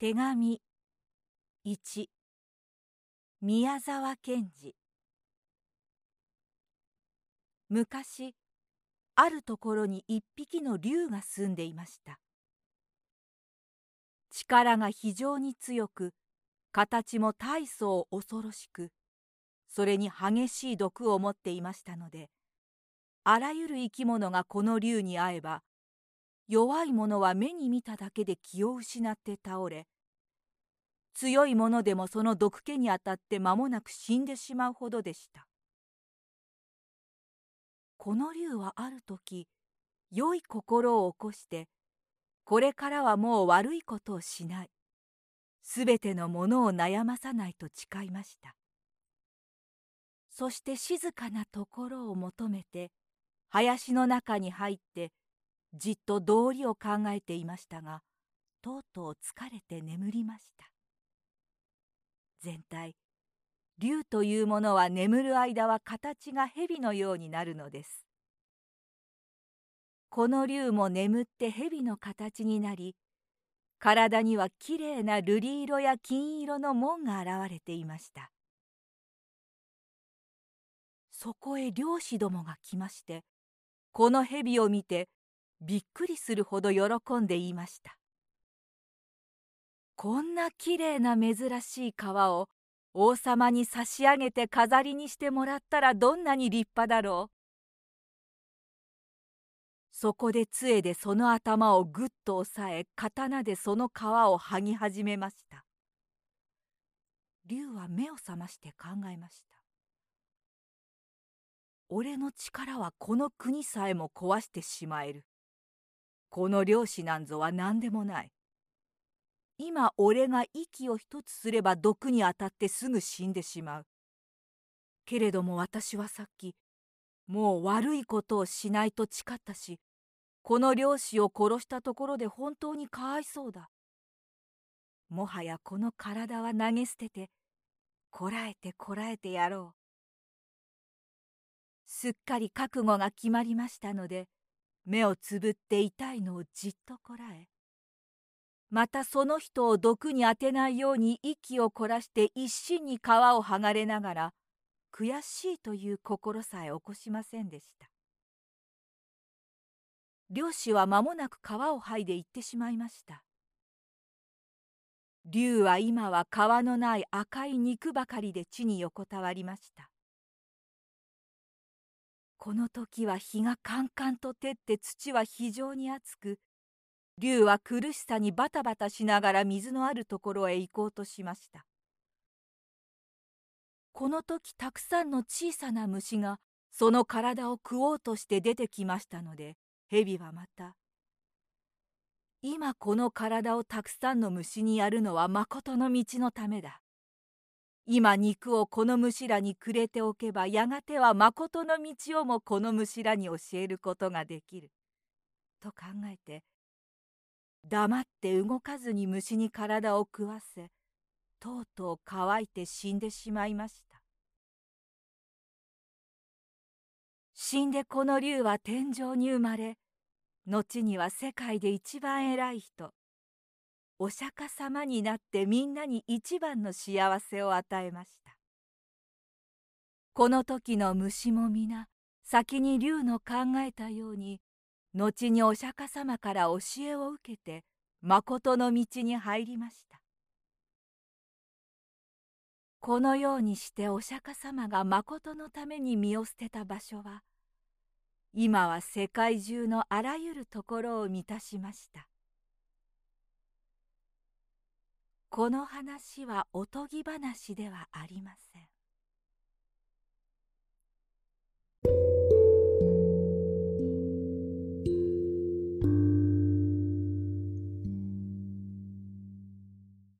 手紙。1宮沢賢治。昔あるところに一匹の竜が住んでいました。力が非常に強く形も大層恐ろしくそれに激しい毒を持っていましたのであらゆる生き物がこの竜に会えば弱い者は目に見ただけで気を失って倒れ強い者でもその毒気にあたって間もなく死んでしまうほどでした。この竜はある時良い心を起こしてこれからはもう悪いことをしない。すべてのものを悩まさないと誓いました。そして静かなところを求めて林の中に入ってじっと道理を考えていましたがとうとう疲れて眠りました。全体竜というものは眠る間は形が蛇のようになるのです。この竜も眠って蛇の形になり体にはきれいな瑠璃色や金色の門が現れていました。そこへ漁師どもが来ましてこの蛇を見てびっくりするほど喜んで言いました。こんなきれいな珍しい川を王様に差し上げて飾りにしてもらったらどんなに立派だろう。そこで杖でその頭をぐっと押さえ刀でその皮を剥ぎ始めました。竜は目を覚まして考えました。俺の力はこの国さえも壊してしまえる。この漁師なんぞは何でもない。今俺が息を一つすれば毒に当たってすぐ死んでしまう。けれども私はさっきもう悪いことをしないと誓ったしこの漁師を殺したところで本当にかわいそうだ。もはやこの体は投げ捨ててこらえてこらえてやろう。すっかり覚悟が決まりましたので目をつぶって痛いのをじっとこらえまたその人を毒に当てないように息を凝らして一心に皮を剥がれながら悔しいという心さえ起こしませんでした。漁師は間もなく皮を剥いで行ってしまいました。竜は今は皮のない赤い肉ばかりで地に横たわりました。この時は日がカンカンと照って土は非常に熱く竜は苦しさにバタバタしながら水のあるところへ行こうとしました。この時たくさんの小さな虫がその体を食おうとして出てきましたので蛇はまた「今この体をたくさんの虫にやるのはまことの道のためだ」今肉をこの虫らにくれておけばやがてはまことの道をもこの虫らに教えることができる。と考えて黙って動かずに虫に体を食わせとうとう乾いて死んでしまいました。死んでこの竜は天井に生まれ後には世界で一番偉い人お釈迦様になってみんなに一番の幸せを与えました。この時の虫も皆先に竜の考えたように後にお釈迦様から教えを受けて誠の道に入りました。このようにしてお釈迦様が誠のために身を捨てた場所は今は世界中のあらゆるところを満たしました。この話はおとぎ話ではありません。